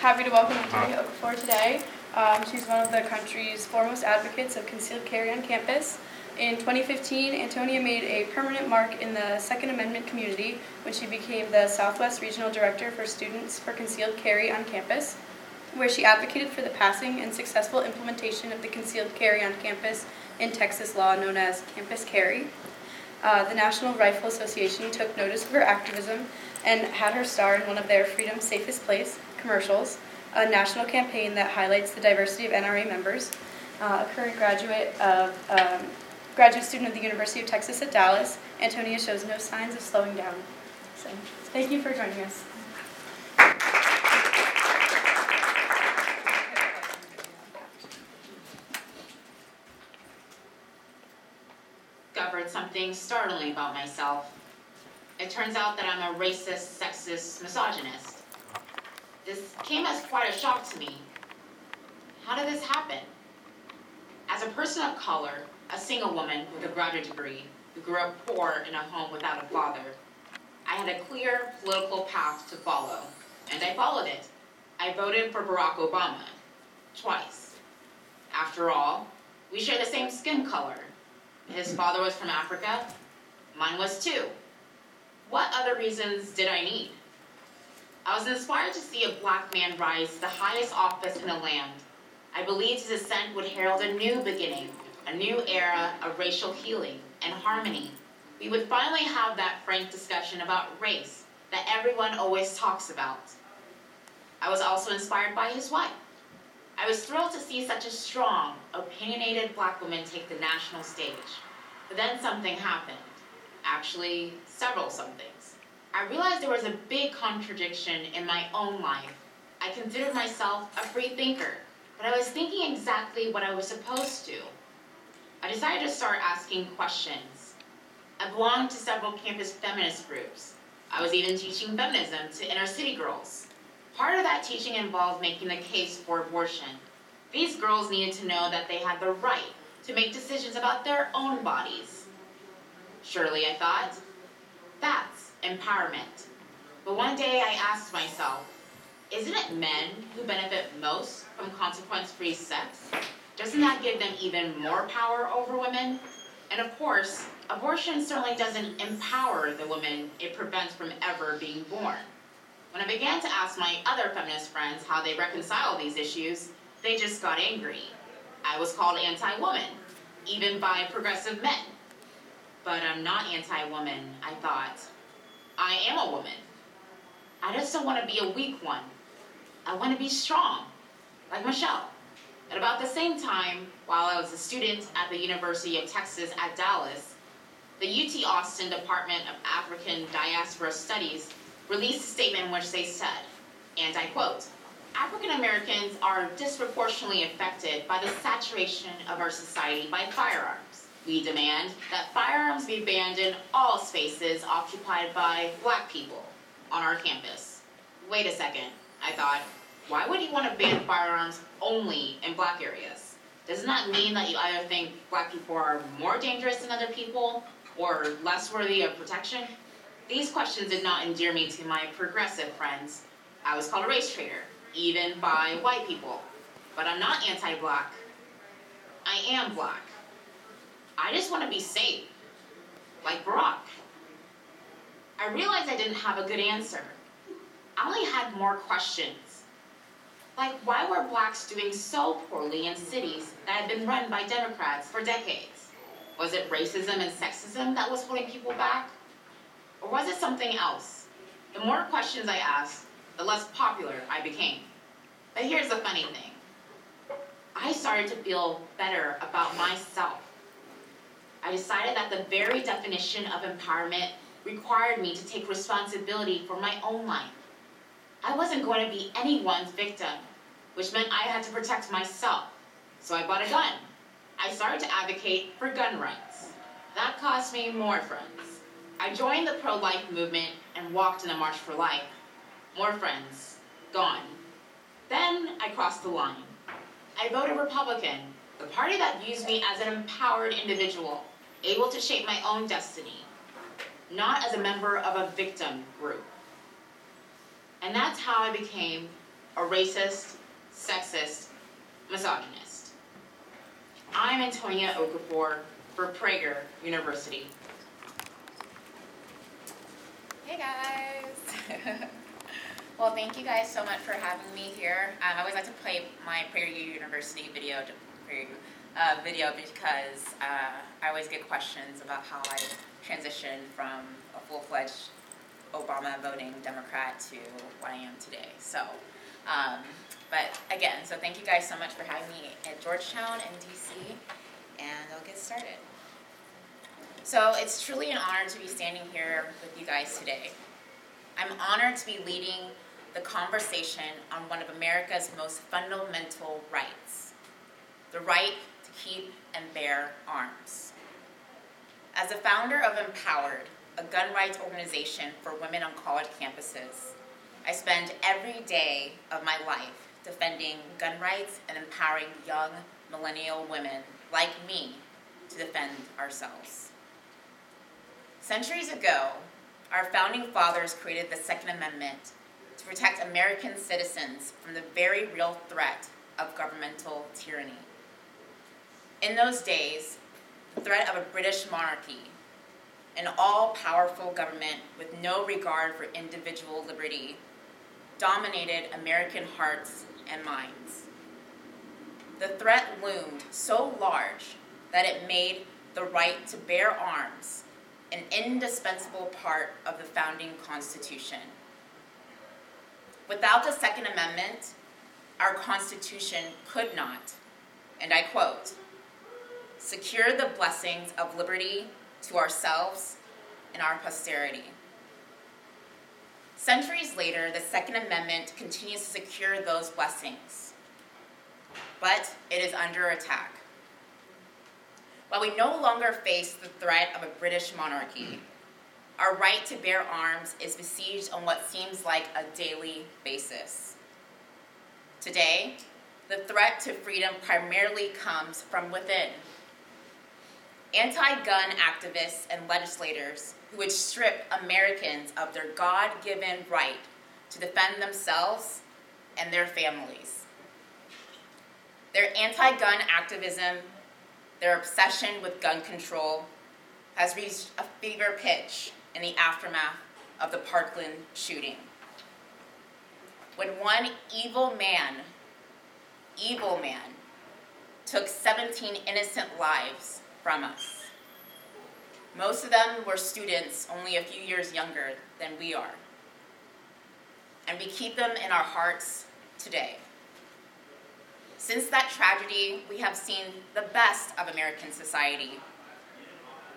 happy to welcome Antonia Okafor today. Um, she's one of the country's foremost advocates of concealed carry on campus. In 2015, Antonia made a permanent mark in the Second Amendment community when she became the Southwest Regional Director for Students for Concealed Carry on Campus, where she advocated for the passing and successful implementation of the concealed carry on campus in Texas law known as campus carry. Uh, the National Rifle Association took notice of her activism and had her star in one of their Freedom's Safest Place commercials, a national campaign that highlights the diversity of NRA members. Uh, a current graduate of um, graduate student of the University of Texas at Dallas, Antonia shows no signs of slowing down. So, thank you for joining us. Discovered something startling about myself. It turns out that I'm a racist, sexist, misogynist. This came as quite a shock to me. How did this happen? As a person of color, a single woman with a graduate degree who grew up poor in a home without a father, I had a clear political path to follow, and I followed it. I voted for Barack Obama twice. After all, we share the same skin color. His father was from Africa, mine was too. What other reasons did I need? I was inspired to see a black man rise to the highest office in the land. I believed his ascent would herald a new beginning, a new era of racial healing and harmony. We would finally have that frank discussion about race that everyone always talks about. I was also inspired by his wife. I was thrilled to see such a strong, opinionated black woman take the national stage. But then something happened. Actually, several somethings. I realized there was a big contradiction in my own life. I considered myself a free thinker, but I was thinking exactly what I was supposed to. I decided to start asking questions. I belonged to several campus feminist groups. I was even teaching feminism to inner city girls. Part of that teaching involved making the case for abortion. These girls needed to know that they had the right to make decisions about their own bodies. Surely, I thought, that's empowerment. But one day I asked myself, isn't it men who benefit most from consequence free sex? Doesn't that give them even more power over women? And of course, abortion certainly doesn't empower the woman it prevents from ever being born. When I began to ask my other feminist friends how they reconcile these issues, they just got angry. I was called anti woman, even by progressive men. But I'm not anti woman, I thought. I am a woman. I just don't want to be a weak one. I want to be strong, like Michelle. At about the same time, while I was a student at the University of Texas at Dallas, the UT Austin Department of African Diaspora Studies released a statement in which they said, and I quote, African Americans are disproportionately affected by the saturation of our society by firearms. We demand that firearms be banned in all spaces occupied by black people on our campus. Wait a second, I thought. Why would you want to ban firearms only in black areas? Doesn't that mean that you either think black people are more dangerous than other people or less worthy of protection? These questions did not endear me to my progressive friends. I was called a race traitor, even by white people. But I'm not anti black. I am black. I just want to be safe, like Barack. I realized I didn't have a good answer. I only had more questions. Like, why were blacks doing so poorly in cities that had been run by Democrats for decades? Was it racism and sexism that was holding people back? Or was it something else? The more questions I asked, the less popular I became. But here's the funny thing I started to feel better about myself. I decided that the very definition of empowerment required me to take responsibility for my own life. I wasn't going to be anyone's victim, which meant I had to protect myself. So I bought a gun. I started to advocate for gun rights. That cost me more friends. I joined the pro life movement and walked in a March for Life. More friends. Gone. Then I crossed the line. I voted Republican, the party that views me as an empowered individual, able to shape my own destiny, not as a member of a victim group. And that's how I became a racist, sexist, misogynist. I'm Antonia Okafor for Prager University. Hey guys! well, thank you guys so much for having me here. Um, I always like to play my Prager University video, uh, video because uh, I always get questions about how I transitioned from a full-fledged Obama voting Democrat to what I am today. So, um, but again, so thank you guys so much for having me at Georgetown and DC, and I'll get started. So it's truly an honor to be standing here with you guys today. I'm honored to be leading the conversation on one of America's most fundamental rights, the right keep and bear arms. As a founder of Empowered, a gun rights organization for women on college campuses, I spend every day of my life defending gun rights and empowering young millennial women like me to defend ourselves. Centuries ago, our founding fathers created the Second Amendment to protect American citizens from the very real threat of governmental tyranny. In those days, the threat of a British monarchy, an all powerful government with no regard for individual liberty, dominated American hearts and minds. The threat loomed so large that it made the right to bear arms an indispensable part of the founding Constitution. Without the Second Amendment, our Constitution could not, and I quote, secure the blessings of liberty to ourselves and our posterity. Centuries later, the Second Amendment continues to secure those blessings, but it is under attack. While we no longer face the threat of a British monarchy, our right to bear arms is besieged on what seems like a daily basis. Today, the threat to freedom primarily comes from within. Anti gun activists and legislators who would strip Americans of their God given right to defend themselves and their families. Their anti gun activism, their obsession with gun control, has reached a fever pitch in the aftermath of the Parkland shooting. When one evil man, evil man, took 17 innocent lives from us. Most of them were students only a few years younger than we are. And we keep them in our hearts today. Since that tragedy, we have seen the best of American society.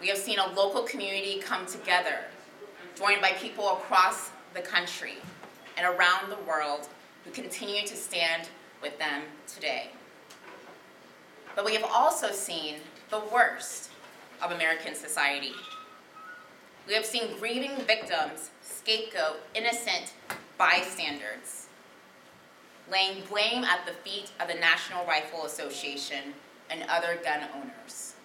We have seen a local community come together, joined by people across the country and around the world who continue to stand with them today. But we have also seen the worst of American society. We have seen grieving victims scapegoat innocent bystanders, laying blame at the feet of the National Rifle Association and other gun owners.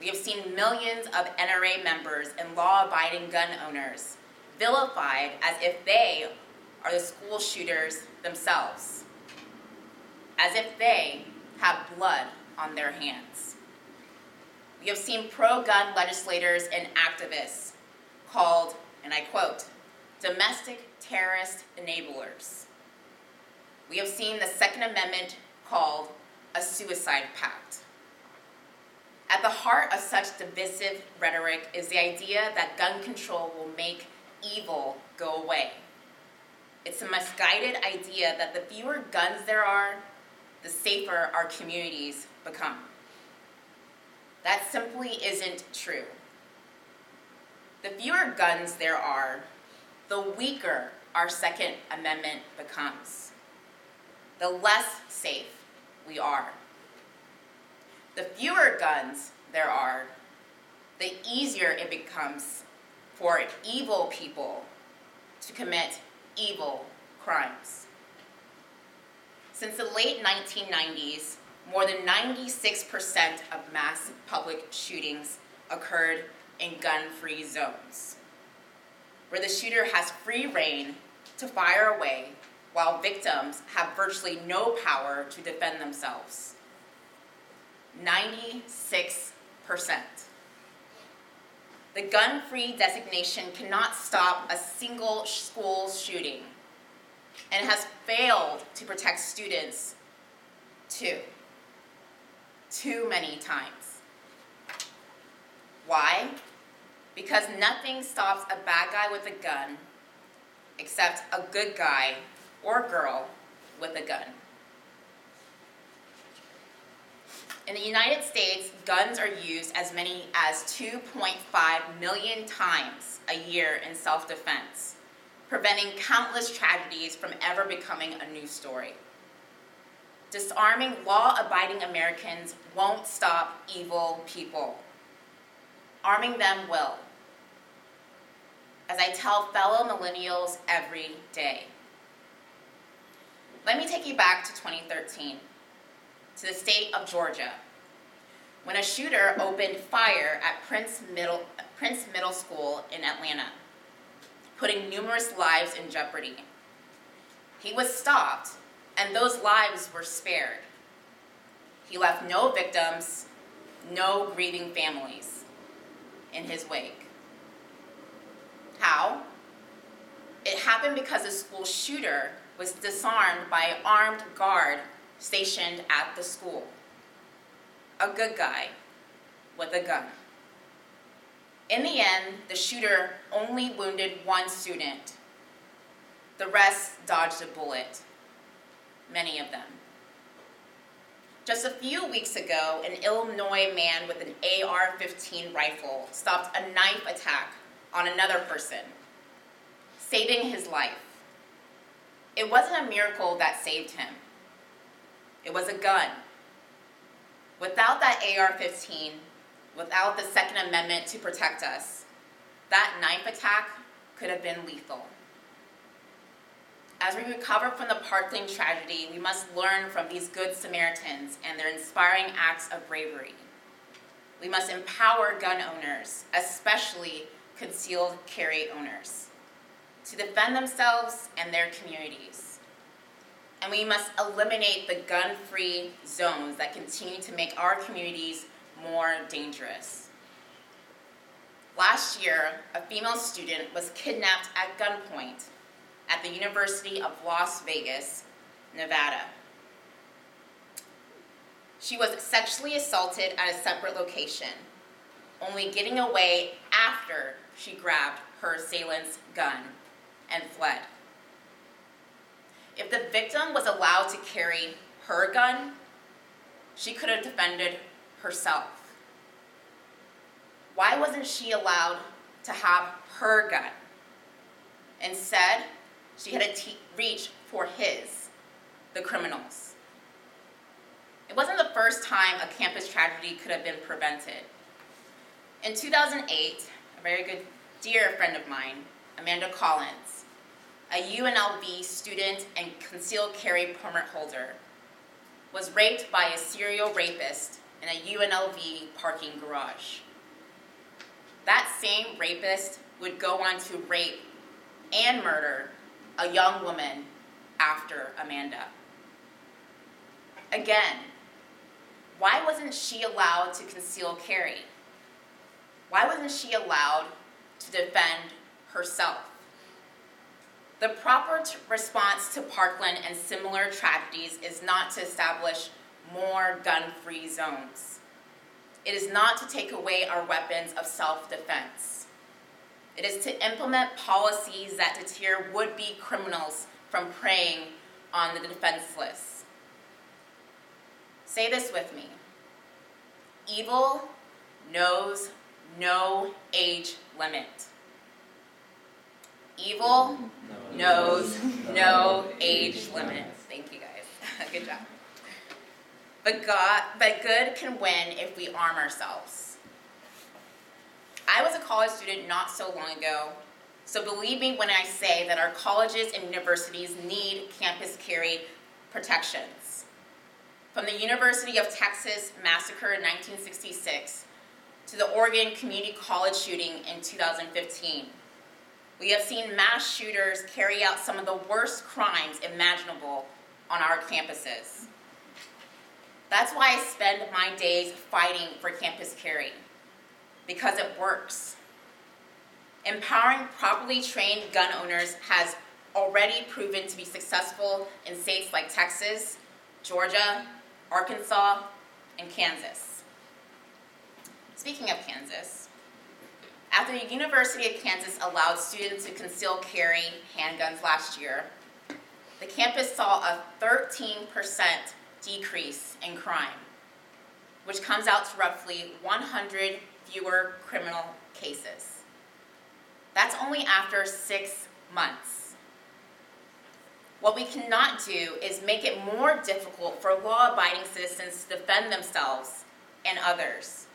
We have seen millions of NRA members and law abiding gun owners vilified as if they are the school shooters themselves, as if they have blood on their hands. We have seen pro gun legislators and activists called, and I quote, domestic terrorist enablers. We have seen the Second Amendment called a suicide pact. At the heart of such divisive rhetoric is the idea that gun control will make evil go away. It's a misguided idea that the fewer guns there are, the safer our communities become. That simply isn't true. The fewer guns there are, the weaker our Second Amendment becomes, the less safe we are. The fewer guns there are, the easier it becomes for evil people to commit evil crimes. Since the late 1990s, more than 96% of mass public shootings occurred in gun free zones, where the shooter has free reign to fire away while victims have virtually no power to defend themselves. 96%. The gun free designation cannot stop a single school shooting and has failed to protect students too. Too many times. Why? Because nothing stops a bad guy with a gun except a good guy or girl with a gun. In the United States, guns are used as many as 2.5 million times a year in self defense, preventing countless tragedies from ever becoming a news story. Disarming law abiding Americans won't stop evil people. Arming them will. As I tell fellow millennials every day. Let me take you back to 2013, to the state of Georgia, when a shooter opened fire at Price Middle, Price Middle School in Atlanta, putting numerous lives in jeopardy. He was stopped, and those lives were spared. He left no victims, no grieving families in his wake. How? It happened because a school shooter was disarmed by an armed guard stationed at the school. A good guy with a gun. In the end, the shooter only wounded one student. The rest dodged a bullet, many of them. Just a few weeks ago, an Illinois man with an AR 15 rifle stopped a knife attack on another person, saving his life. It wasn't a miracle that saved him, it was a gun. Without that AR 15, without the Second Amendment to protect us, that knife attack could have been lethal. As we recover from the Parkland tragedy, we must learn from these good Samaritans and their inspiring acts of bravery. We must empower gun owners, especially concealed carry owners to defend themselves and their communities. And we must eliminate the gun free zones that continue to make our communities more dangerous. Last year, a female student was kidnapped at gunpoint at the University of Las Vegas, Nevada. She was sexually assaulted at a separate location, only getting away after she grabbed her assailant's gun and fled. If the victim was allowed to carry her gun, she could have defended herself. Why wasn't she allowed to have her gun? Instead, she had to reach for his, the criminals. It wasn't the first time a campus tragedy could have been prevented. In 2008, a very good dear friend of mine, Amanda Collins, a UNLV student and concealed carry permit holder, was raped by a serial rapist in a UNLV parking garage. That same rapist would go on to rape and murder a young woman after Amanda. Again, why wasn't she allowed to conceal carry? Why wasn't she allowed to defend herself? The proper t- response to Parkland and similar tragedies is not to establish more gun free zones. It is not to take away our weapons of self defense. It is to implement policies that deter would be criminals from preying on the defenseless. Say this with me Evil knows no age limit. Evil knows no age limit. Thank you guys. Good job. But God, but good can win if we arm ourselves. I was a college student not so long ago, so believe me when I say that our colleges and universities need campus carry protections. From the University of Texas massacre in 1966 to the Oregon Community College shooting in 2015, We have seen mass shooters carry out some of the worst crimes imaginable on our campuses. That's why I spend my days fighting for Campus Carry, because it works. Empowering properly trained gun owners has already proven to be successful in states like Texas, Georgia, Arkansas, and Kansas. Speaking of Kansas, after the University of Kansas allowed students to conceal carry handguns last year, the campus saw a 13% decrease in crime, which comes out to roughly 100 fewer criminal cases. That's only after six months. What we cannot do is make it more difficult for law abiding citizens to defend themselves and others.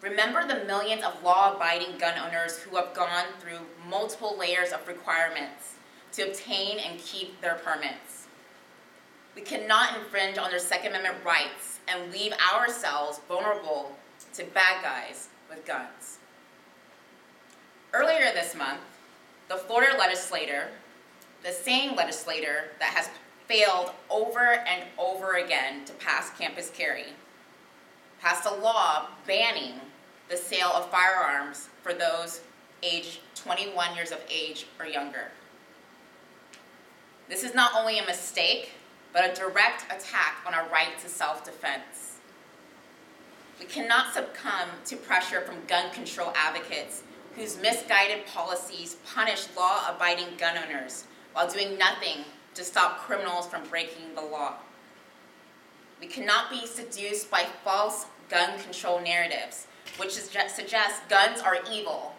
Remember the millions of law abiding gun owners who have gone through multiple layers of requirements to obtain and keep their permits. We cannot infringe on their Second Amendment rights and leave ourselves vulnerable to bad guys with guns. Earlier this month, the Florida legislator, the same legislator that has failed over and over again to pass campus carry, passed a law banning the sale of firearms for those aged 21 years of age or younger. This is not only a mistake, but a direct attack on our right to self defense. We cannot succumb to pressure from gun control advocates whose misguided policies punish law abiding gun owners while doing nothing to stop criminals from breaking the law. We cannot be seduced by false gun control narratives, which suggest guns are evil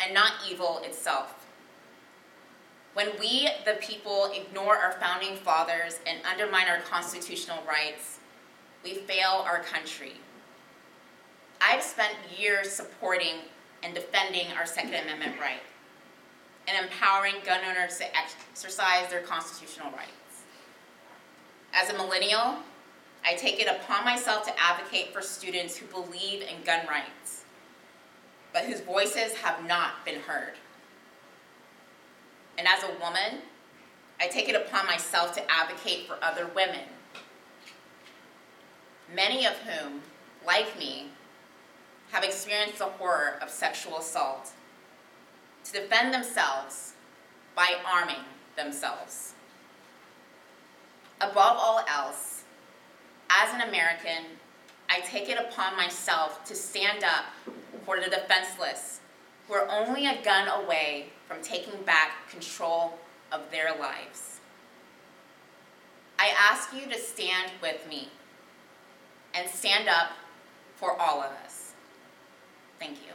and not evil itself. When we, the people, ignore our founding fathers and undermine our constitutional rights, we fail our country. I've spent years supporting and defending our Second Amendment right and empowering gun owners to exercise their constitutional rights. As a millennial, I take it upon myself to advocate for students who believe in gun rights, but whose voices have not been heard. And as a woman, I take it upon myself to advocate for other women, many of whom, like me, have experienced the horror of sexual assault, to defend themselves by arming themselves. Above all else, as an American, I take it upon myself to stand up for the defenseless who are only a gun away from taking back control of their lives. I ask you to stand with me and stand up for all of us. Thank you.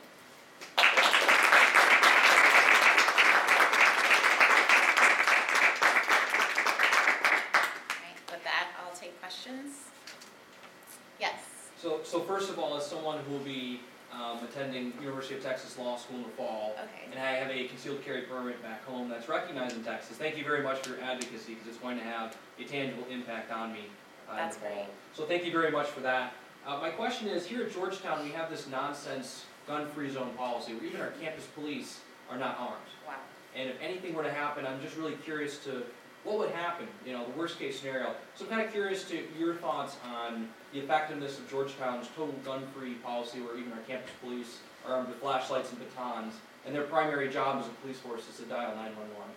with that, I'll take questions. Yes. So, so first of all, as someone who will be um, attending University of Texas Law School in the fall, Okay. and I have a concealed carry permit back home that's recognized in Texas, thank you very much for your advocacy, because it's going to have a tangible impact on me uh, in the That's fall. great. So thank you very much for that. Uh, my question is, here at Georgetown, we have this nonsense gun-free zone policy, where even our campus police are not armed. Wow. And if anything were to happen, I'm just really curious to, what would happen, you know, the worst-case scenario? So I'm kind of curious to your thoughts on the effectiveness of Georgetown's total gun-free policy, where even our campus police are armed with flashlights and batons, and their primary job as a police force is to dial 911.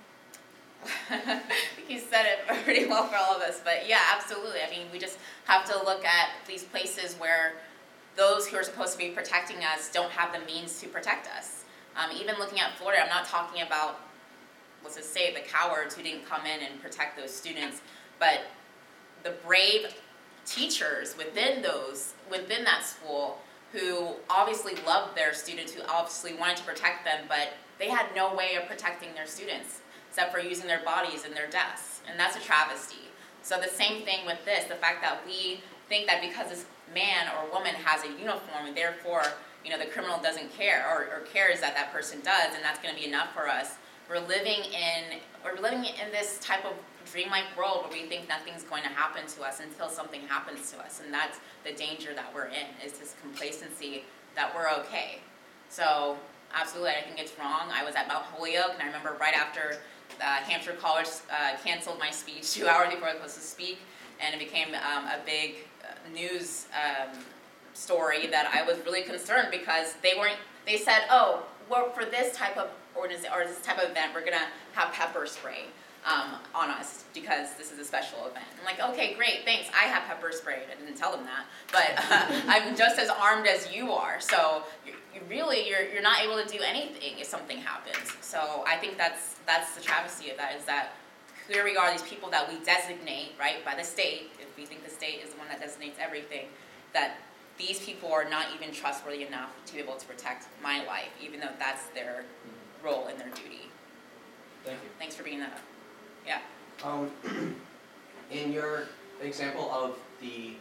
I think you said it pretty well for all of us, but yeah, absolutely. I mean, we just have to look at these places where those who are supposed to be protecting us don't have the means to protect us. Um, even looking at Florida, I'm not talking about, let's just say, the cowards who didn't come in and protect those students, but the brave teachers within those, within that school, who obviously loved their students, who obviously wanted to protect them, but they had no way of protecting their students except for using their bodies and their desks, and that's a travesty. So the same thing with this, the fact that we think that because this man or woman has a uniform and therefore, you know, the criminal doesn't care or, or cares that that person does and that's going to be enough for us. We're living in we're living in this type of dreamlike world where we think nothing's going to happen to us until something happens to us and that's the danger that we're in is this complacency that we're okay. So absolutely, I think it's wrong. I was at Mount Holyoke, and I remember right after uh, Hampshire College uh, canceled my speech two hours before I was supposed to speak, and it became um, a big news um, story that I was really concerned because they weren't. They said, "Oh, well, for this type of organization or this type of event, we're gonna have pepper spray." Um, on us because this is a special event. I'm like, okay, great, thanks. I have pepper spray. I didn't tell them that, but uh, I'm just as armed as you are. So you really, you're, you're not able to do anything if something happens. So I think that's that's the travesty of that is that here we are, these people that we designate right by the state. If we think the state is the one that designates everything, that these people are not even trustworthy enough to be able to protect my life, even though that's their role and their duty. Thank you. Thanks for bringing that up. Um, in your example of the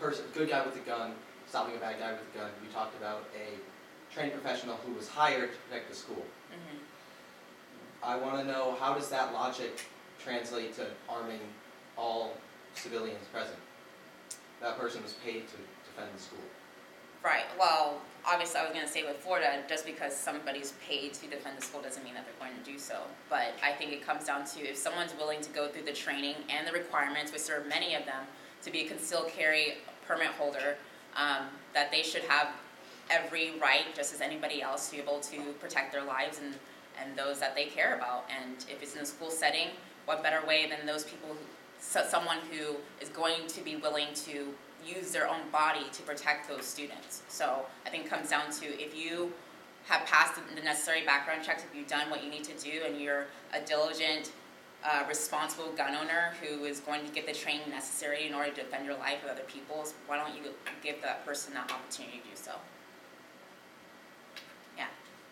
person, good guy with a gun, stopping a bad guy with a gun, you talked about a trained professional who was hired to protect the school. hmm I wanna know, how does that logic translate to arming all civilians present? That person was paid to defend the school. Right, well, obviously, I was gonna say with Florida, just because somebody's paid to defend the school doesn't mean that they're going to do so. But I think it comes down to if someone's willing to go through the training and the requirements, which there are many of them, to be a concealed carry permit holder, um, that they should have every right, just as anybody else, to be able to protect their lives and, and those that they care about. And if it's in a school setting, what better way than those people, who, so, someone who is going to be willing to use their own body to protect those students. So I think it comes down to if you have passed the necessary background checks, if you've done what you need to do, and you're a diligent, uh, responsible gun owner who is going to get the training necessary in order to defend your life with other people's, why don't you give that person that opportunity to do so?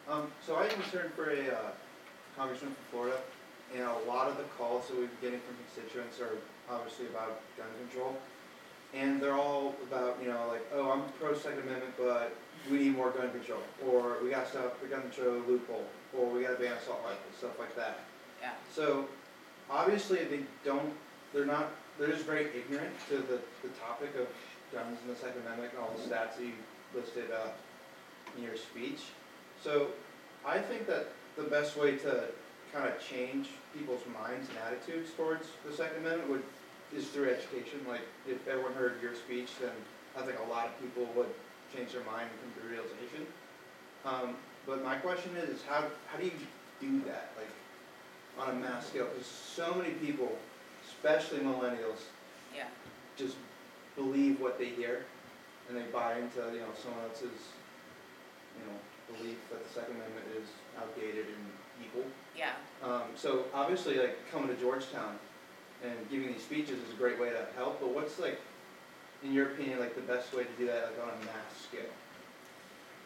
Um, so I interned for a uh, congressman from Florida, and a lot of the calls that we've been getting from constituents are obviously about gun control. And they're all about, you know, like, oh, I'm pro Second Amendment, but we need more gun control. Or we got stuff, the gun control loophole. Or we gotta ban assault rifles, stuff like that. Yeah. So, obviously, they don't, they're not, they're just very ignorant to the, the topic of guns and the Second Amendment and all the stats that you listed, uh, in your speech. So I think that the best way to kind of change people's minds and attitudes towards the Second Amendment would, is through education. Like, if everyone heard your speech, then I think a lot of people would change their mind and come to realization. Um, but my question is, is how, how do you do that, like, on a mass scale? Because so many people, especially millennials, Yeah. just believe what they hear, and they buy into, you know, someone else's, you know, belief that the Second Amendment is outdated and Yeah. Um, so obviously, like, coming to Georgetown and giving these speeches is a great way to help, but what's like, in your opinion, like, the best way to do that, like, on a mass scale?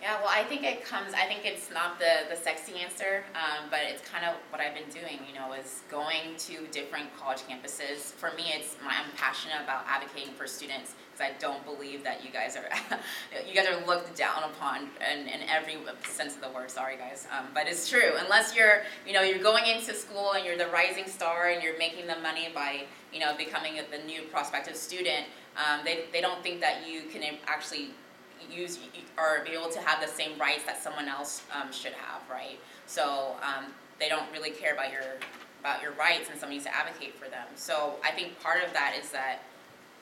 Yeah, well, I think it comes, I think it's not the, the sexy answer, um, but it's kind of what I've been doing, you know, is going to different college campuses. For me, it's, my, I'm passionate about advocating for students, because I don't believe that you guys are, you guys are looked down upon in, in every sense of the word, sorry guys. Um, but it's true, unless you're, you know, you're going into school and you're the rising star and you're making the money by, you know, becoming the new prospective student, um, they, they don't think that you can actually use or be able to have the same rights that someone else um, should have, right? So um, they don't really care about your about your rights, and somebody needs to advocate for them. So I think part of that is that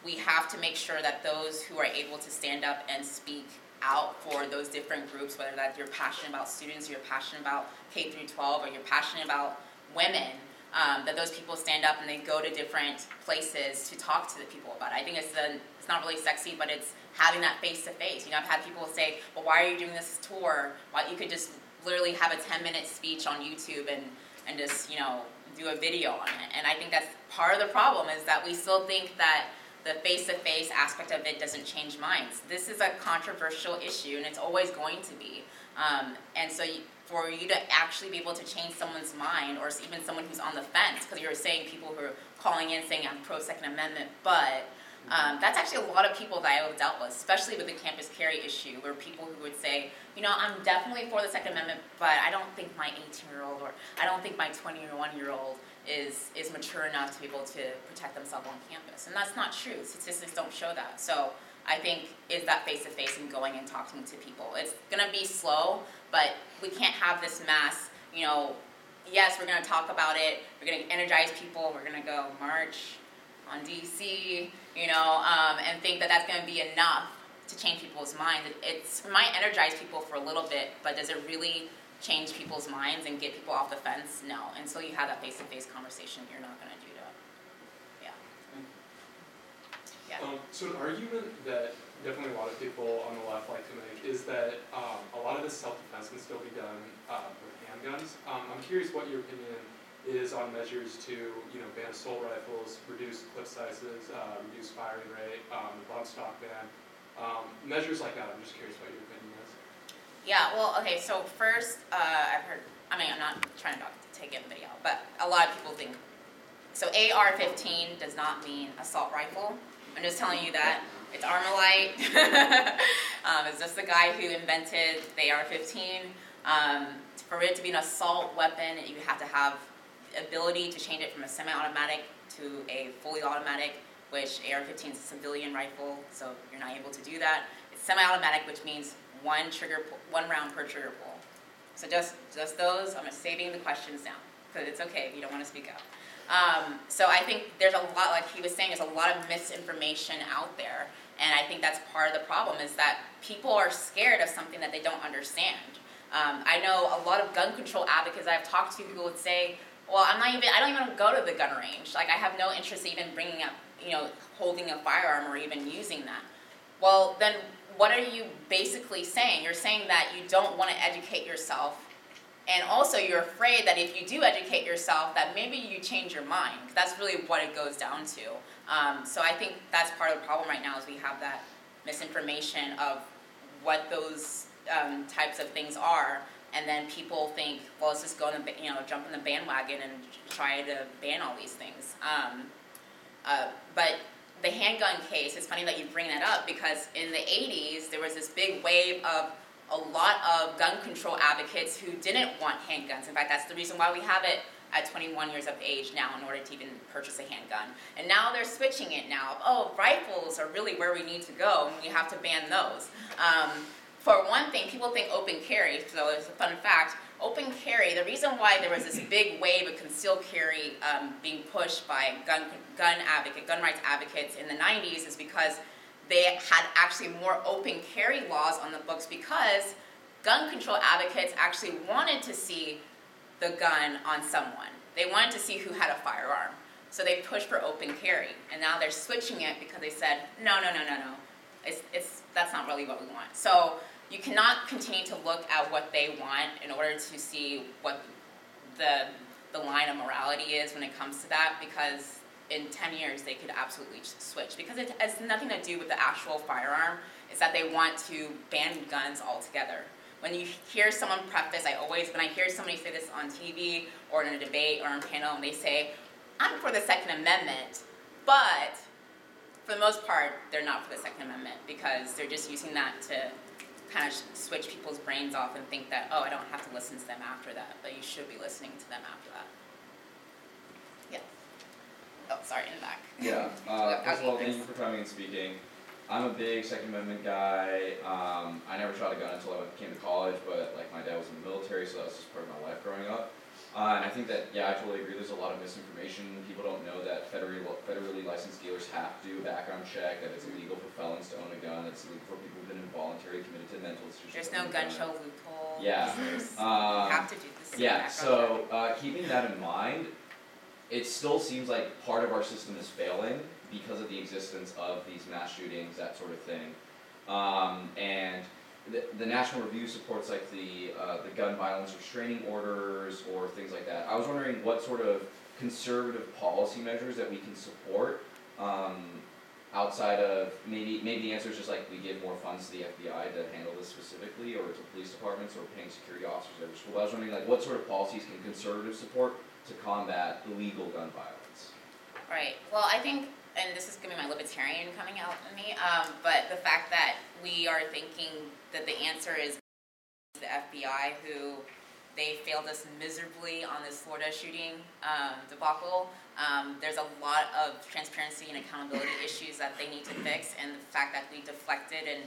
we have to make sure that those who are able to stand up and speak out for those different groups, whether that you're passionate about students, you're passionate about K through 12, or you're passionate about women, um, that those people stand up and they go to different places to talk to the people about it. I think it's it's not really sexy, but it's having that face to face. You know, I've had people say, "Well, why are you doing this tour? Why you could just literally have a 10 minute speech on YouTube and and just you know do a video on it." And I think that's part of the problem is that we still think that the face to face aspect of it doesn't change minds. This is a controversial issue, and it's always going to be. Um, and so. You, for you to actually be able to change someone's mind, or even someone who's on the fence, because you're saying people who are calling in saying I'm pro Second Amendment, but um, that's actually a lot of people that I have dealt with, especially with the campus carry issue, where people who would say, you know, I'm definitely for the Second Amendment, but I don't think my 18-year-old or I don't think my 21-year-old is is mature enough to be able to protect themselves on campus, and that's not true. Statistics don't show that. So I think, is that face to face and going and talking to people. It's gonna be slow, but we can't have this mass, you know, yes, we're gonna talk about it, we're gonna energize people, we're gonna go march on DC, you know, um, and think that that's gonna be enough to change people's minds. It- It's, it might energize people for a little bit, but does it really change people's minds and get people off the fence? No. Until you have that face to face conversation, you're not gonna do that. Yeah. Yeah. Um, so an argument that definitely a lot of people on the left like to make is that um, a lot of this self-defense can still be done uh, with handguns. Um, I'm curious what your opinion is on measures to, you know, ban assault rifles, reduce clip sizes, uh, reduce firing rate, um, the bump stock ban, um, measures like that. I'm just curious what your opinion is. Yeah, well, okay, so first, uh, I've heard, I mean, I'm not trying to take anybody out, but a lot of people think, so AR-15 does not mean assault rifle. I'm just telling you that, it's Armalite. Um, it's just the guy who invented the AR-15. Um, for it to be an assault weapon, you have to have ability to change it from a semi-automatic to a fully automatic, which AR-15 is a civilian rifle, so you're not able to do that. It's semi-automatic, which means one trigger, one round per trigger pull. So just, just those, I'm saving the questions now, because it's okay if you don't want to speak out. Um, so I think there's a lot, like he was saying, there's a lot of misinformation out there, and I think that's part of the problem is that people are scared of something that they don't understand. Um, I know a lot of gun control advocates I've talked to who would say, well, I'm not even, I don't even go to the gun range. Like, I have no interest in even bringing up, you know, holding a firearm or even using that. Well, then what are you basically saying? You're saying that you don't want to educate yourself, and also you're afraid that if you do educate yourself, that maybe you change your mind. That's really what it goes down to. Um, so I think that's part of the problem right now is we have that misinformation of what those um, types of things are, and then people think, well, let's just go in the, you know, jump in the bandwagon and try to ban all these things. Um, uh, but the handgun case, it's funny that you bring that up because in the 80s, there was this big wave of a lot of gun control advocates who didn't want handguns. In fact, that's the reason why we have it at 21 years of age now in order to even purchase a handgun. And now they're switching it now. Oh, rifles are really where we need to go, and we have to ban those. Um, for one thing, people think open carry, so it's a fun fact. Open carry, the reason why there was this big wave of concealed carry um, being pushed by gun, gun advocate, gun rights advocates in the 90s is because they had actually more open carry laws on the books because gun control advocates actually wanted to see the gun on someone. They wanted to see who had a firearm. So they pushed for open carry. And now they're switching it because they said, no, no, no, no, no. It's, it's, that's not really what we want. So you cannot continue to look at what they want in order to see what the, the line of morality is when it comes to that because in 10 years they could absolutely switch. Because it has nothing to do with the actual firearm it's that they want to ban guns altogether. When you hear someone preface i always when i hear somebody say this on tv or in a debate or on a panel and they say i'm for the second amendment but for the most part they're not for the second amendment because they're just using that to kind of switch people's brains off and think that oh i don't have to listen to them after that but you should be listening to them after that yeah oh sorry in the back Yeah, uh, first of all, thank you for coming and speaking. I'm a big Second Amendment guy. Um, I never shot a gun until I came to college, but like my dad was in the military, so that was just part of my life growing up. Uh, and I think that, yeah, I totally agree. There's a lot of misinformation. People don't know that federally, federally licensed dealers have to do a background check, that it's illegal for felons to own a gun, it's illegal for people who've been involuntarily committed to mental institutions. there's no gun show loophole Yeah. Um, have to do this yeah, so uh, keeping that in mind, it still seems like part of our system is failing because of the existence of these mass shootings, that sort of thing. Um, and the, the National Review supports like the uh, the gun violence restraining orders or things like that. I was wondering what sort of conservative policy measures that we can support um, outside of maybe maybe the answer is just like we give more funds to the FBI to handle this specifically, or to police departments, or paying security officers every school. I was wondering like what sort of policies can conservatives support to combat illegal gun violence? Right. Well, I think, and this is gonna be my libertarian coming out in me, um, but the fact that we are thinking that the answer is the FBI, who they failed us miserably on this Florida shooting um, debacle. Um, there's a lot of transparency and accountability issues that they need to fix, and the fact that we deflected and,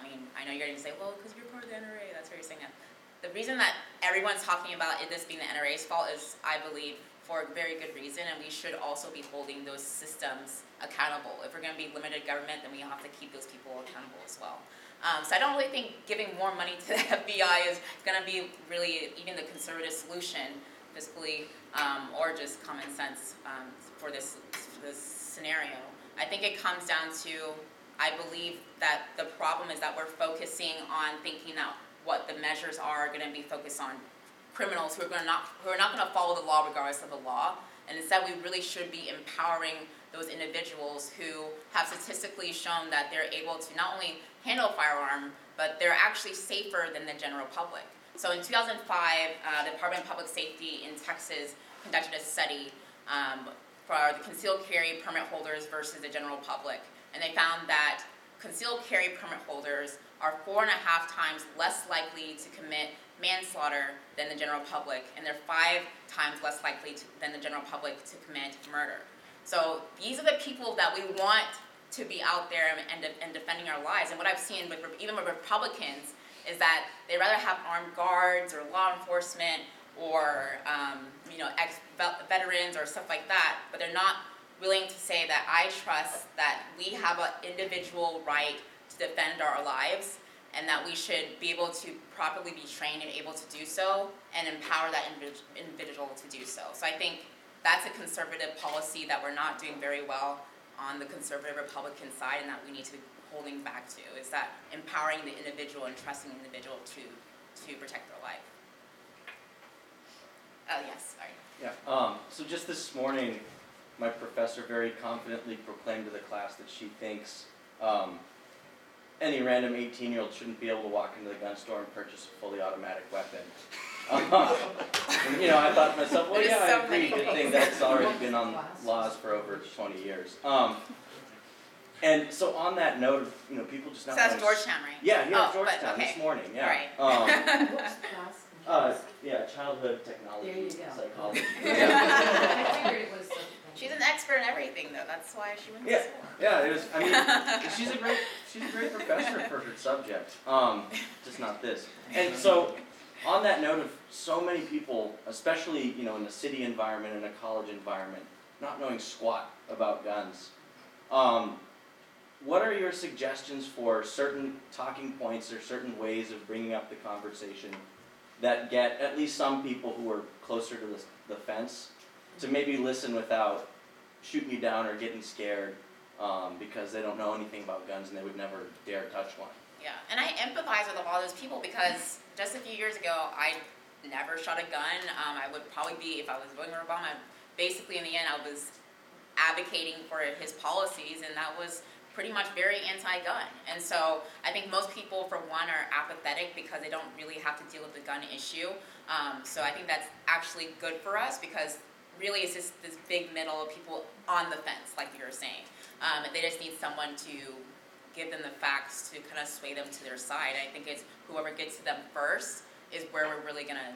I mean, I know you're gonna say, well, because you're part of the NRA, that's why you're saying that. The reason that everyone's talking about it this being the NRA's fault is, I believe, for a very good reason, and we should also be holding those systems accountable. If we're gonna be limited government, then we have to keep those people accountable as well. Um, so I don't really think giving more money to the FBI is gonna be really even the conservative solution fiscally, um, or just common sense, um, for this, for this scenario. I think it comes down to, I believe that the problem is that we're focusing on thinking that what the measures are gonna be focused on criminals who are gonna not, who are not gonna follow the law regardless of the law. And instead, we really should be empowering those individuals who have statistically shown that they're able to not only handle a firearm, but they're actually safer than the general public. So in 2005, uh, the Department of Public Safety in Texas conducted a study um, for the concealed carry permit holders versus the general public. And they found that concealed carry permit holders are four and a half times less likely to commit manslaughter than the general public, and they're five times less likely to, than the general public to commit murder. So these are the people that we want to be out there and, and, defending our lives. And what I've seen with even with Republicans is that they rather have armed guards or law enforcement or um, you know ex veterans or stuff like that, but they're not willing to say that I trust that we have an individual right to defend our lives and that we should be able to properly be trained and able to do so and empower that individual to do so. So I think that's a conservative policy that we're not doing very well on the conservative Republican side and that we need to be holding back to is that empowering the individual and trusting the individual to to protect their life. Oh yes, sorry. Yeah, um, so just this morning, my professor very confidently proclaimed to the class that she thinks, um, any random eighteen-year-old shouldn't be able to walk into the gun store and purchase a fully automatic weapon. Um, and, you know, I thought to myself, well, There's yeah, so I agree, many good thing that's already been on laws for over twenty years. Um, and so on that note of, you know, people just So not that's knowing- Georgetown, right? Yeah, here Oh, at but- Georgetown this okay. morning, yeah. Right. Um, What's the class? uh, yeah, childhood technology, There you go. psychology. I figured it was something. She's an expert in everything though, that's why she went to Yeah. school. Yeah, it was. I mean, she's a great she's a great professor for her subject. Um, just not this. And so, on that note of so many people, especially you know in a city environment and a college environment, not knowing squat about guns. Um, what are your suggestions for certain talking points or certain ways of bringing up the conversation that get at least some people who are closer to the, the fence to maybe listen without shooting you down or getting scared um, because they don't know anything about guns and they would never dare touch one. Yeah, and I empathize with a lot of those people because just a few years ago, I never shot a gun. Um, I would probably be, if I was voting for Obama, basically in the end, I was advocating for his policies, and that was pretty much very anti-gun. And so I think most people, for one, are apathetic because they don't really have to deal with the gun issue. Um, so I think that's actually good for us because really it's just this big middle of people on the fence, like you were saying. Um, they just need someone to give them the facts to kind of sway them to their side. I think it's whoever gets to them first is where we're really gonna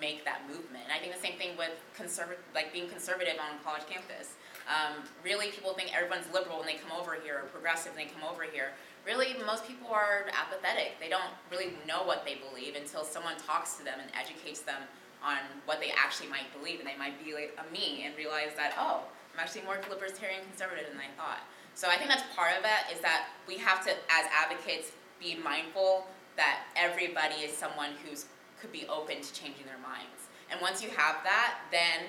make that movement. And I think the same thing with conservative, like being conservative on a college campus. Um, really, people think everyone's liberal when they come over here, or progressive when they come over here. Really, most people are apathetic. They don't really know what they believe until someone talks to them and educates them on what they actually might believe, and they might be like a me and realize that oh, I'm actually more libertarian conservative than I thought. So I think that's part of it is that we have to, as advocates, be mindful that everybody is someone who's could be open to changing their minds. And once you have that, then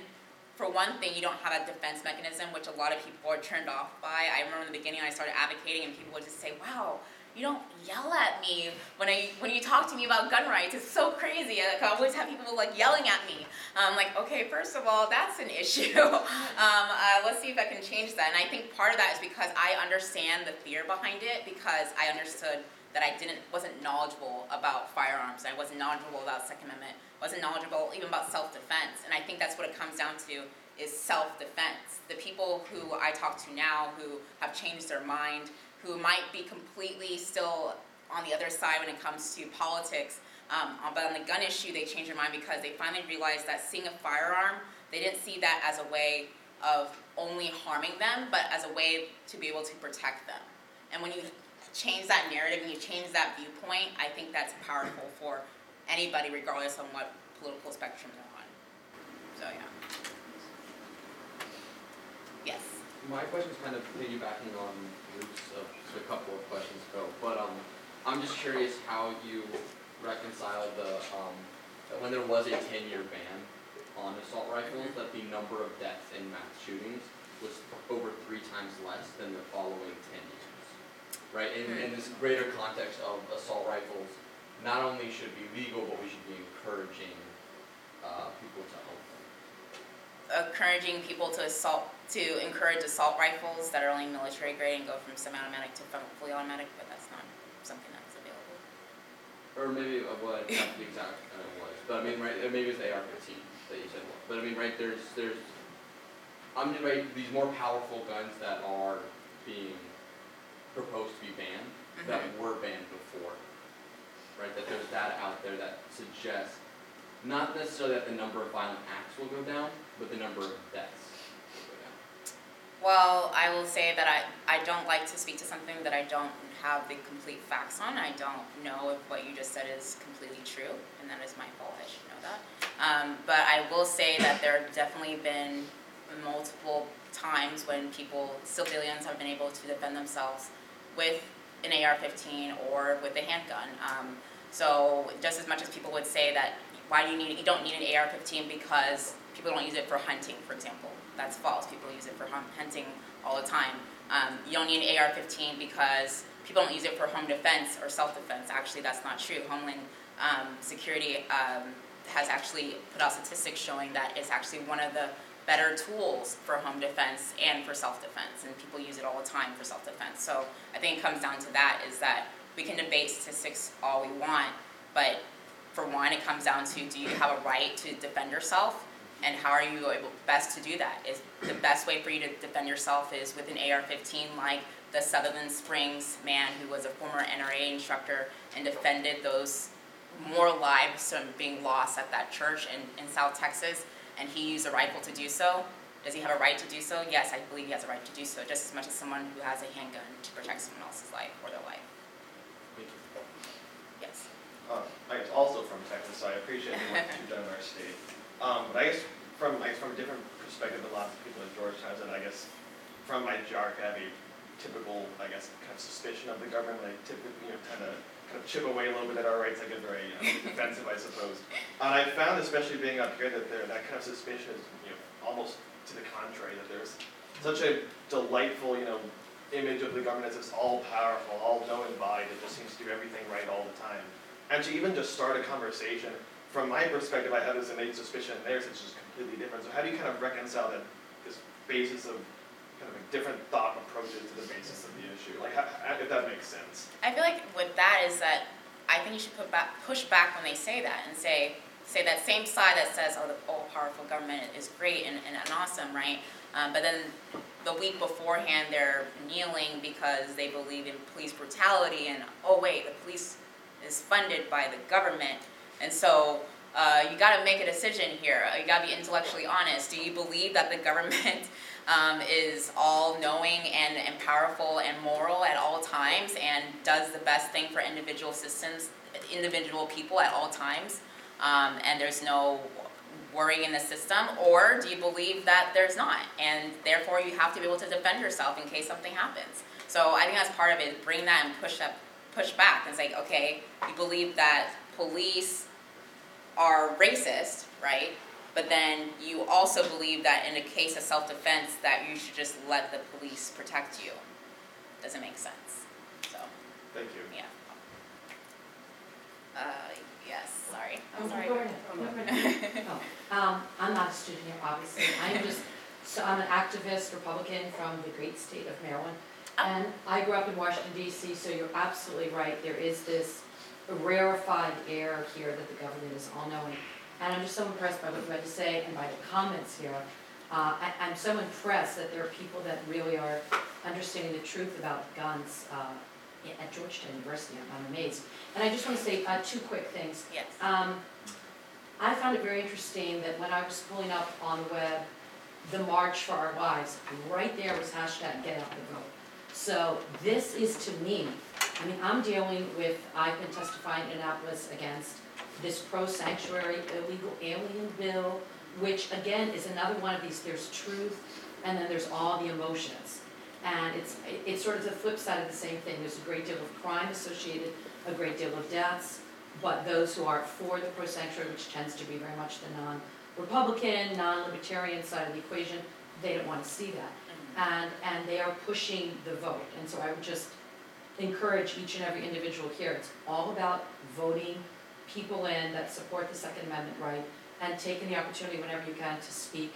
for one thing, you don't have a defense mechanism, which a lot of people are turned off by. I remember in the beginning, I started advocating, and people would just say, "Wow, you don't yell at me when I when you talk to me about gun rights. It's so crazy. Like, I always have people like yelling at me. I'm like, okay, first of all, that's an issue. um, uh, let's see if I can change that. And I think part of that is because I understand the fear behind it because I understood that I didn't wasn't knowledgeable about firearms. I wasn't knowledgeable about Second Amendment. wasn't knowledgeable even about self-defense. And I think that's what it comes down to is self-defense. The people who I talk to now who have changed their mind, who might be completely still on the other side when it comes to politics, um, but on the gun issue, they changed their mind because they finally realized that seeing a firearm, they didn't see that as a way of only harming them, but as a way to be able to protect them. And when you change that narrative and you change that viewpoint, I think that's powerful for anybody regardless of what political spectrum they're on. So, yeah. Yes. My question is kind of piggybacking on Uh, just a couple of questions ago, but, um, I'm just curious how you reconcile the, um, that when there was a ten-year ban on assault rifles, that the number of deaths in mass shootings was over three times less than the following ten years. Right, in, in this greater context of assault rifles, not only should be legal, but we should be encouraging, uh, people to own. Encouraging people to assault, to encourage assault rifles that are only military grade and go from semi-automatic to fully automatic, but that's not something that's available. Or maybe uh, what not the exact uh, was, but I mean, right, uh, maybe it's AR-15 that you said. But I mean, right, there's there's, I'm mean, right, these more powerful guns that are being proposed to be banned that were banned before, right? That there's data out there that suggests not necessarily that the number of violent acts will go down, but the number of deaths will go down. Well, I will say that I, I don't like to speak to something that I don't have the complete facts on. I don't know if what you just said is completely true, and that is my fault, I should know that. Um, but I will say that there have definitely been multiple times when people, civilians have been able to defend themselves with an AR-15 or with a handgun. Um, so just as much as people would say that, why do you need, you don't need an AR-15 because people don't use it for hunting, for example. That's false. People use it for hun- hunting all the time. Um, you don't need an AR-15 because people don't use it for home defense or self-defense. Actually, that's not true. Homeland um, Security um, has actually put out statistics showing that it's actually one of the better tools for home defense and for self-defense, and people use it all the time for self-defense. So I think it comes down to that: is that we can debate statistics all we want, but for one, it comes down to do you have a right to defend yourself, and how are you able best to do that? Is the best way for you to defend yourself is with an AR-15, like the Sutherland Springs man who was a former NRA instructor and defended those more lives from being lost at that church in, in South Texas, and he used a rifle to do so. Does he have a right to do so? Yes, I believe he has a right to do so, just as much as someone who has a handgun to protect someone else's life or their life. Thank you. Yes. Um, I guess also from Texas, so I appreciate the work you've done in our state. Um, but I guess from, I guess from a different perspective than lots of people in Georgetown, and I guess from my jar, I have a typical, I guess, kind of suspicion of the government, I typically, you know, tend to kind of chip away a little bit at our rights, I get very you know, defensive, I suppose. And I found, especially being up here, that there, that kind of suspicion is, you know, almost to the contrary, that there's such a delightful, you know, image of the government as this all-powerful, all-knowing body that just seems to do everything right all the time. And to even just start a conversation, from my perspective, I have this innate suspicion, and theirs is just completely different. So how do you kind of reconcile that, this basis of kind of like different thought approaches to the basis of the issue? Like, how, if that makes sense. I feel like with that is that I think you should put back, push back when they say that and say, say that same side that says, oh, the all-powerful government is great and, and, and awesome, right? Um, but then the week beforehand, they're kneeling because they believe in police brutality and, oh wait, the police is funded by the government. And so, uh, you gotta make a decision here. Uh, You gotta be intellectually honest. Do you believe that the government um, is all knowing and, and powerful and moral at all times and does the best thing for individual systems, individual people at all times? Um, and there's no worry in the system, or do you believe that there's not? And therefore you have to be able to defend yourself in case something happens. So I think that's part of it, bring that and push up, push back and say, okay, you believe that police are racist, right? But then you also believe that in a case of self-defense, that you should just let the police protect you. Doesn't make sense, so, Thank you. yeah. Uh, yes, sorry, Oh, I'm sorry. go ahead. Oh, go ahead. Oh, Um, I'm not a student here, obviously, I'm just, so I'm an activist Republican from the great state of Maryland. And I grew up in Washington DC, so you're absolutely right, there is this rarefied air here that the government is all-knowing. And I'm just so impressed by what you had to say and by the comments here. Uh, I, I'm so impressed that there are people that really are understanding the truth about guns, uh, at Georgetown University, I'm I'm amazed. And I just want to say, uh, two quick things. Yes. Um, I found it very interesting that when I was pulling up on the web the March for Our Lives, right there was hashtag get out the vote. So this is to me, I mean, I'm dealing with, I've been testifying in Annapolis against this pro-sanctuary illegal alien bill, which again is another one of these, there's truth and then there's all the emotions. And it's, it's sort of the flip side of the same thing, there's a great deal of crime associated, a great deal of deaths, but those who are for the pro-sanctuary, which tends to be very much the non-Republican, non-libertarian side of the equation, they don't wanna see that. And, and they are pushing the vote, and so I would just encourage each and every individual here, it's all about voting people in that support the Second Amendment right, and taking the opportunity whenever you can to speak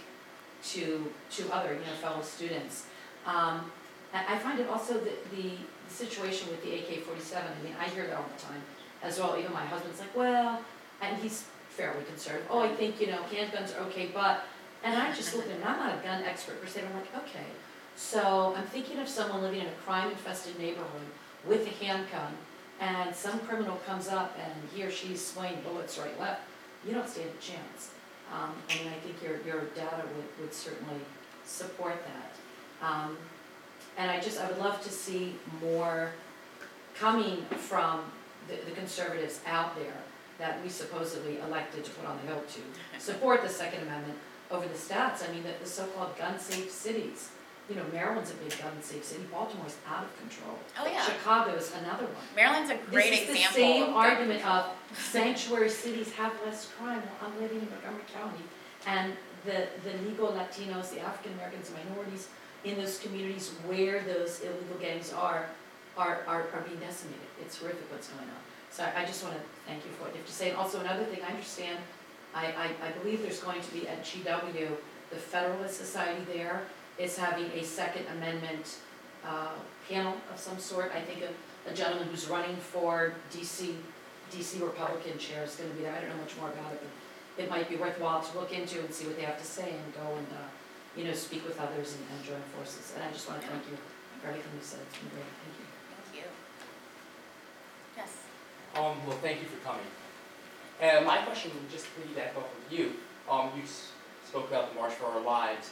to, to other, you know, fellow students. Um, I find it also the, the situation with the AK-47, I mean, I hear that all the time as well, even my husband's like, well, and he's fairly conservative, oh, I think, you know, handguns are okay, but, and I just look at him, I'm not a gun expert per se, but I'm like, okay. So I'm thinking of someone living in a crime-infested neighborhood with a handgun, and some criminal comes up and he or she's swinging bullets right, left, you don't stand a chance. Um, I mean, I think your, your data would, would certainly support that. Um, and I just, I would love to see more coming from the, the conservatives out there that we supposedly elected to put on the Hill to support the Second Amendment over the stats. I mean, the, the so-called gun-safe cities. You know, Maryland's a big gun-safe city, Baltimore's out of control. Oh, yeah. Chicago's another one. Maryland's a great example. This is the same of- argument of sanctuary cities have less crime. Well, I'm living in Montgomery County, and the, the legal Latinos, the African Americans, minorities in those communities where those illegal gangs are, are, are, are being decimated. It's horrific what's going on. So I, I just wanna thank you for what you have to say. And also another thing, I understand, I, I, I believe there's going to be at GW, the Federalist Society there is having a Second Amendment, uh, panel of some sort. I think a, a gentleman who's running for DC, DC Republican chair is gonna be there. I don't know much more about it, but it might be worthwhile to look into and see what they have to say and go and, uh, you know, speak with others and, and join forces. And I just wanna thank you for everything you said. It's been great. Thank you. Thank you. Yes. Um, well, thank you for coming. And my question would just piggyback off of you. Um, you spoke about the March for Our Lives.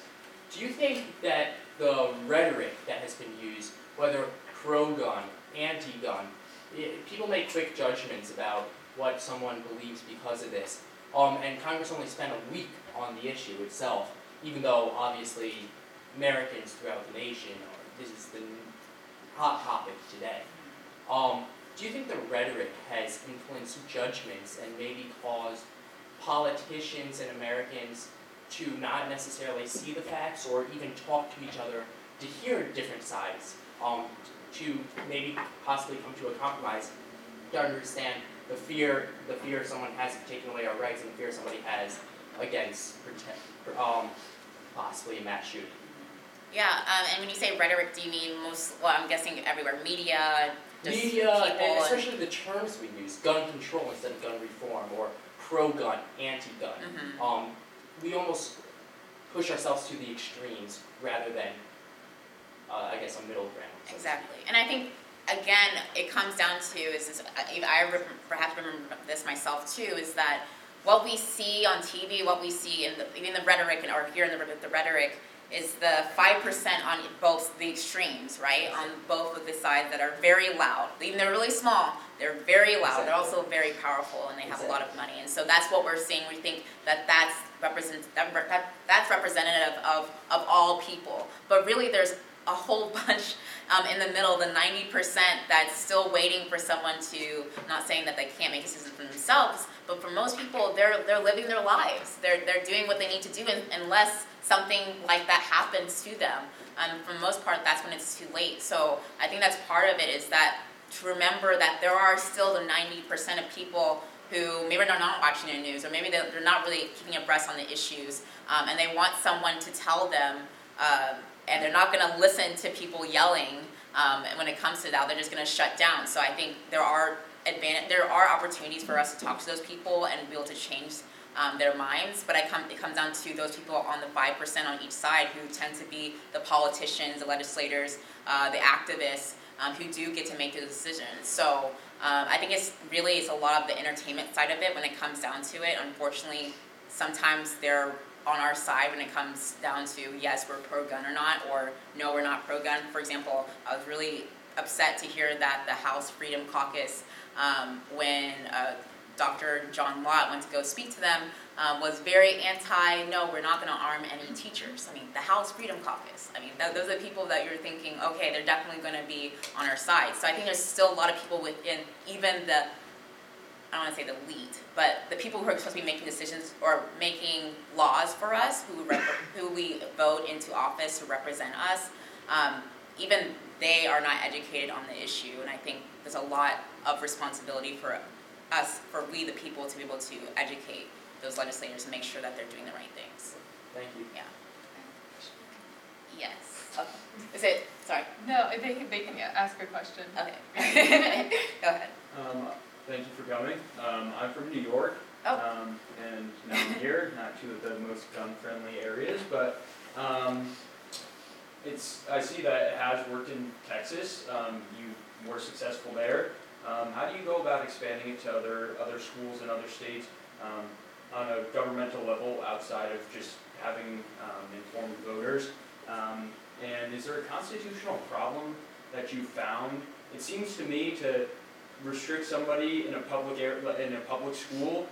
Do you think that the rhetoric that has been used, whether pro-gun, anti-gun, people make quick judgments about what someone believes because of this. Um, and Congress only spent a week on the issue itself, even though obviously Americans throughout the nation, are, this is the hot topic today. Um, do you think the rhetoric has influenced judgments and maybe caused politicians and Americans to not necessarily see the facts or even talk to each other to hear different sides, um, to maybe possibly come to a compromise, to understand the fear, the fear someone has of taking away our rights and the fear somebody has against um, possibly a mass shooting? Yeah, um, and when you say rhetoric, do you mean most, well, I'm guessing everywhere, media, Media, and especially the terms we use, gun control instead of gun reform, or pro-gun, anti-gun. Mhm. Um, we almost push ourselves to the extremes rather than, uh, I guess, a middle ground. so. Exactly, and I think, again, it comes down to, is, is, I I re- perhaps remember this myself too, is that what we see on TV, what we see in the, even the rhetoric, and or hear in the, the rhetoric, is the five percent on both the extremes, right? On both of the sides that are very loud, even they're really small, they're very loud, they're also very powerful, and they have a lot of money, and so that's what we're seeing, we think that that's represents, that, that, that's representative of, of all people, but really there's a whole bunch um, in the middle, the ninety percent that's still waiting for someone to, not saying that they can't make decisions for themselves, but for most people, they're, they're living their lives. They're, they're doing what they need to do un- unless something like that happens to them. And for the most part, that's when it's too late. So I think that's part of it is that to remember that there are still the ninety percent of people who maybe they're not watching the news or maybe they're, not really keeping abreast on the issues um, and they want someone to tell them um, and they're not going to listen to people yelling um, and when it comes to that they're just going to shut down so i think there are advantage there are opportunities for us to talk to those people and be able to change um, their minds but I come, it comes down to those people on the 5% on each side who tend to be the politicians the legislators uh, the activists um, who do get to make the decisions so um, i think it's really it's a lot of the entertainment side of it when it comes down to it unfortunately sometimes they're on our side when it comes down to yes, we're pro-gun or not, or no, we're not pro-gun. For example, I was really upset to hear that the House Freedom Caucus, um, when uh, Dr. John Lott went to go speak to them, um, was very anti, no, we're not going to arm any teachers. I mean, the House Freedom Caucus. I mean, th- those are people that you're thinking, okay, they're definitely going to be on our side. So I think there's still a lot of people within even the I don't want to say the elite, but the people who are supposed to be making decisions or making laws for us, who rep- who we vote into office to represent us, um, even they are not educated on the issue, and I think there's a lot of responsibility for us, for we the people, to be able to educate those legislators and make sure that they're doing the right things. Thank you. Yeah. Yes. Okay. Is it? Sorry. No, they can, they can ask a question. Okay. Go ahead. Um, thank you for coming. Um, I'm from New York. Oh. Um, and now I'm here, not two of the most gun-friendly areas, but, um, it's, I see that it has worked in Texas. Um, you were successful there. Um, how do you go about expanding it to other, other schools in other states, um, on a governmental level outside of just having, um, informed voters? Um, and is there a constitutional problem that you found? It seems to me to restrict somebody in a public air, in a public school,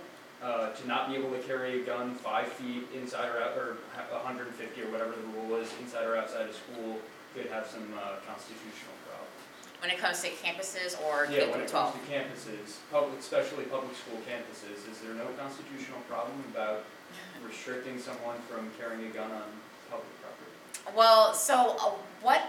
uh, to not be able to carry a gun five feet inside or out, or hundred and fifty or whatever the rule is, inside or outside of school, could have some, uh, constitutional problems. When it comes to campuses or Yeah, when through it 12? comes to campuses, public, especially public school campuses, is there no constitutional problem about restricting someone from carrying a gun on public property? Well, so uh, what,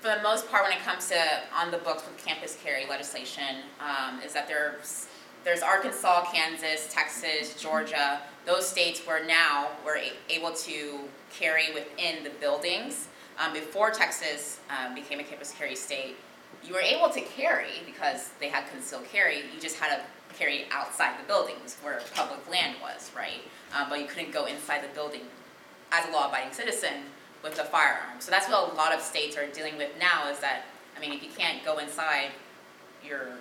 for the most part, when it comes to on the books with campus carry legislation, um, is that there's there's Arkansas, Kansas, Texas, Georgia, those states where now we're able to carry within the buildings. Um, before Texas um, became a campus carry state, you were able to carry because they had concealed carry. You just had to carry outside the buildings where public land was, right? Um, but you couldn't go inside the building as a law-abiding citizen with a firearm. So that's what a lot of states are dealing with now is that, I mean, if you can't go inside your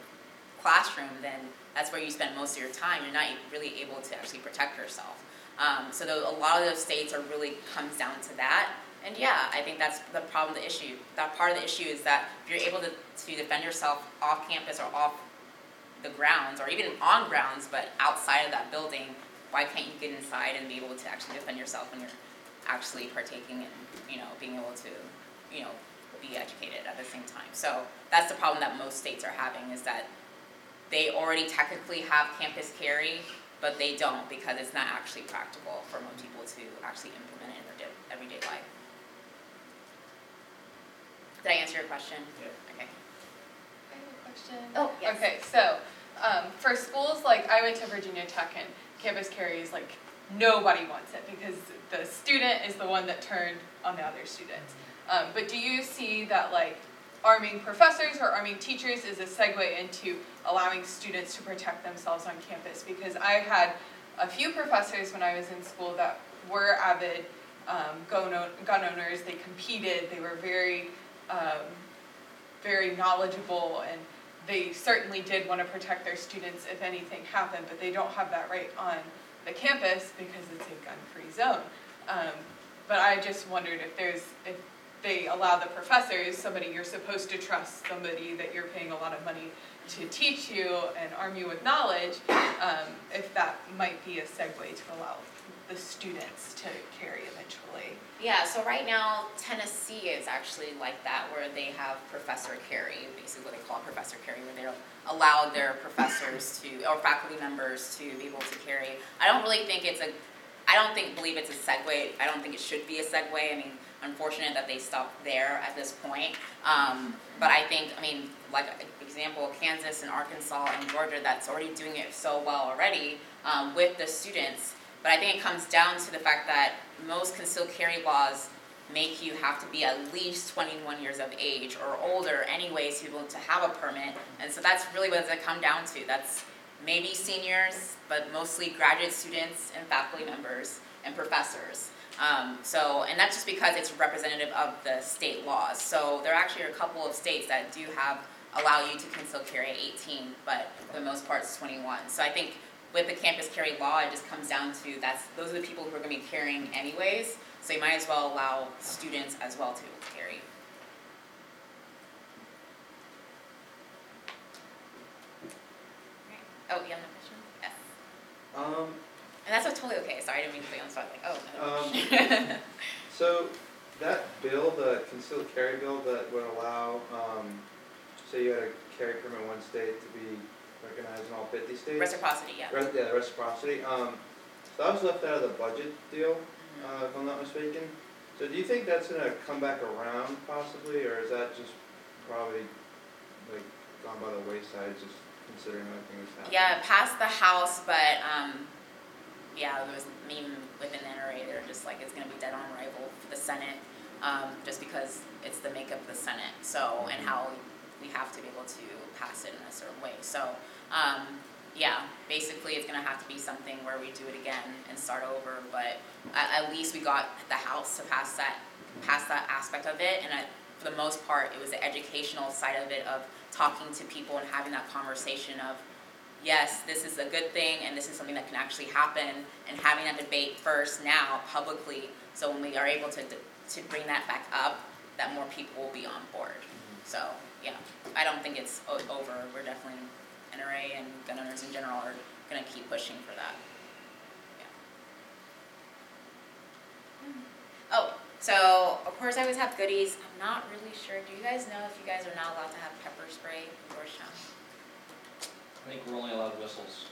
classroom, then that's where you spend most of your time. You're not really able to actually protect yourself. Um, so tho- a lot of those states are really comes down to that. And yeah, I think that's the problem, the issue. That part of the issue is that if you're able to, to defend yourself off campus or off the grounds, or even on grounds, but outside of that building, why can't you get inside and be able to actually defend yourself when you're actually partaking in, you know, being able to, you know, be educated at the same time. So that's the problem that most states are having is that they already technically have campus carry, but they don't because it's not actually practical for most people to actually implement it in their di- everyday life. Did I answer your question? Yeah. Okay. I have a question. Oh, yes. Okay, so, um, for schools, like, I went to Virginia Tech and campus carry is like, nobody wants it because the student is the one that turned on the other student. Um, but do you see that like arming professors or arming teachers is a segue into allowing students to protect themselves on campus? Because I had a few professors when I was in school that were avid um, gun, owners. They competed. They were very, um, very knowledgeable, and they certainly did want to protect their students if anything happened. But they don't have that right on the campus because it's a gun-free zone. Um, but I just wondered if there's if they allow the professors, somebody you're supposed to trust, somebody that you're paying a lot of money to teach you and arm you with knowledge, um, if that might be a segue to allow the students to carry eventually. Yeah, so right now Tennessee is actually like that, where they have professor carry, basically what they call professor carry, where they're allowed their professors to, or faculty members to be able to carry. I don't really think it's a, I don't think, believe it's a segue, I don't think it should be a segue, I mean, unfortunate that they stopped there at this point. Um, but I think, I mean, like, example, Kansas and Arkansas and Georgia, that's already doing it so well already, um, with the students. But I think it comes down to the fact that most concealed carry laws make you have to be at least 21 years of age or older anyways to be able to have a permit. And so that's really what it come down to. That's maybe seniors, but mostly graduate students and faculty members and professors. Um, so, and that's just because it's representative of the state laws. So there actually are a couple of states that do have, allow you to conceal carry at 18, but for the most part it's 21. So I think with the campus carry law, it just comes down to that's those are the people who are going to be carrying anyways. So you might as well allow students as well to carry. Oh, you have no question? Yes. Um, And that's totally okay. Sorry, I didn't mean to put you on the spot. Like, oh no. Um, so that bill, the concealed carry bill that would allow, um, say you had a carry permit one state to be recognized in all fifty states? Reciprocity, yeah. Re- yeah, reciprocity. Um, so that was left out of the budget deal, Mhm. uh, if I'm not mistaken. So do you think that's gonna come back around possibly, or is that just probably like gone by the wayside, just considering everything that's happening? Yeah, it passed the House, but um, yeah, there was even within the NRA, they're just like it's gonna be dead on arrival for the Senate, um, just because it's the makeup of the Senate. So and how we have to be able to pass it in a certain way. So um, yeah, basically it's gonna have to be something where we do it again and start over. But at, at least we got the House to pass that pass that aspect of it, and I, for the most part, it was the educational side of it of talking to people and having that conversation of yes, this is a good thing and this is something that can actually happen and having that debate first now publicly so when we are able to to bring that back up that more people will be on board. So, yeah, I don't think it's o- over. We're definitely NRA and gun owners in general are going to keep pushing for that. Yeah. Oh, so of course I always have goodies. I'm not really sure. Do you guys know if you guys are not allowed to have pepper spray in Georgetown? I think we're only allowed whistles.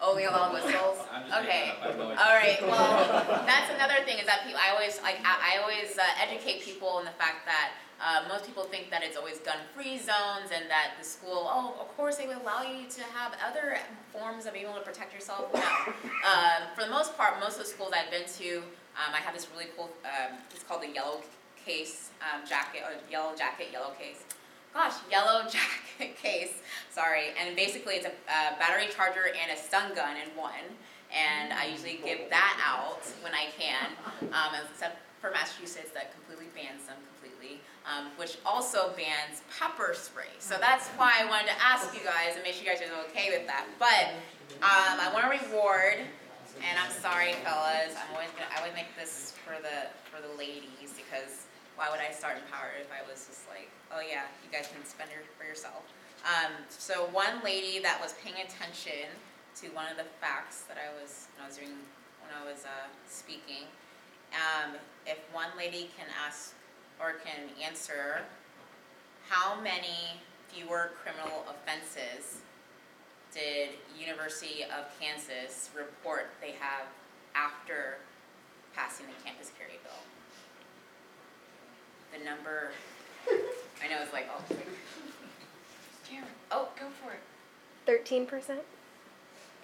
Only allowed whistles? Okay. that up, I have no. All right, well, that's another thing is that people, I always, like, I, I always uh, educate people in the fact that uh, most people think that it's always gun-free zones and that the school, oh, of course they would allow you to have other forms of being able to protect yourself. No. Um, for the most part, most of the schools I've been to, um, I have this really cool, um, it's called the yellow case um, jacket, or yellow jacket, yellow case. Gosh, yellow jacket case, sorry. And basically it's a, a battery charger and a stun gun in one. And I usually give that out when I can, um, except for Massachusetts that completely bans them completely, um, which also bans pepper spray. So that's why I wanted to ask you guys and make sure you guys are okay with that. But um, I want to reward, and I'm sorry, fellas, I'm always gonna, I would make this for the for the ladies because why would I start Empowered if I was just like, oh yeah, you guys can spend it for yourself. Um, so one lady that was paying attention to one of the facts that I was when I was doing when I was uh, speaking. Um, if one lady can ask or can answer, how many fewer criminal offenses did University of Kansas report they have after passing the campus carry bill? The number, I know it's like, oh, Karen, oh, go for it. Thirteen percent?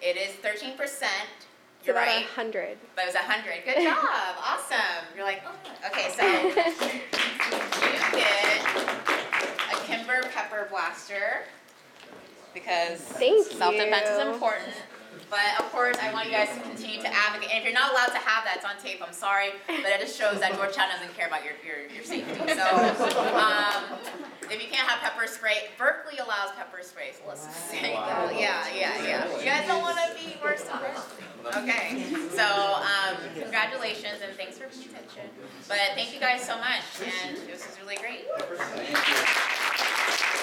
it is thirteen percent. It's You're about right. hundred. But it was a hundred. Good job. Awesome. You're like, oh, okay, so you get a Kimber Pepper Blaster because Thank self-defense is important. But of course, I want you guys to continue to advocate. And if you're not allowed to have that, it's on tape. I'm sorry, but it just shows that Georgetown doesn't care about your your, your safety. So, um, if you can't have pepper spray, Berkeley allows pepper spray. So let's just say, Wow. yeah, yeah, yeah. You guys don't want to be worse than Berkeley. Okay, so um, congratulations and thanks for paying attention. But thank you guys so much, and this was really great. Thank you.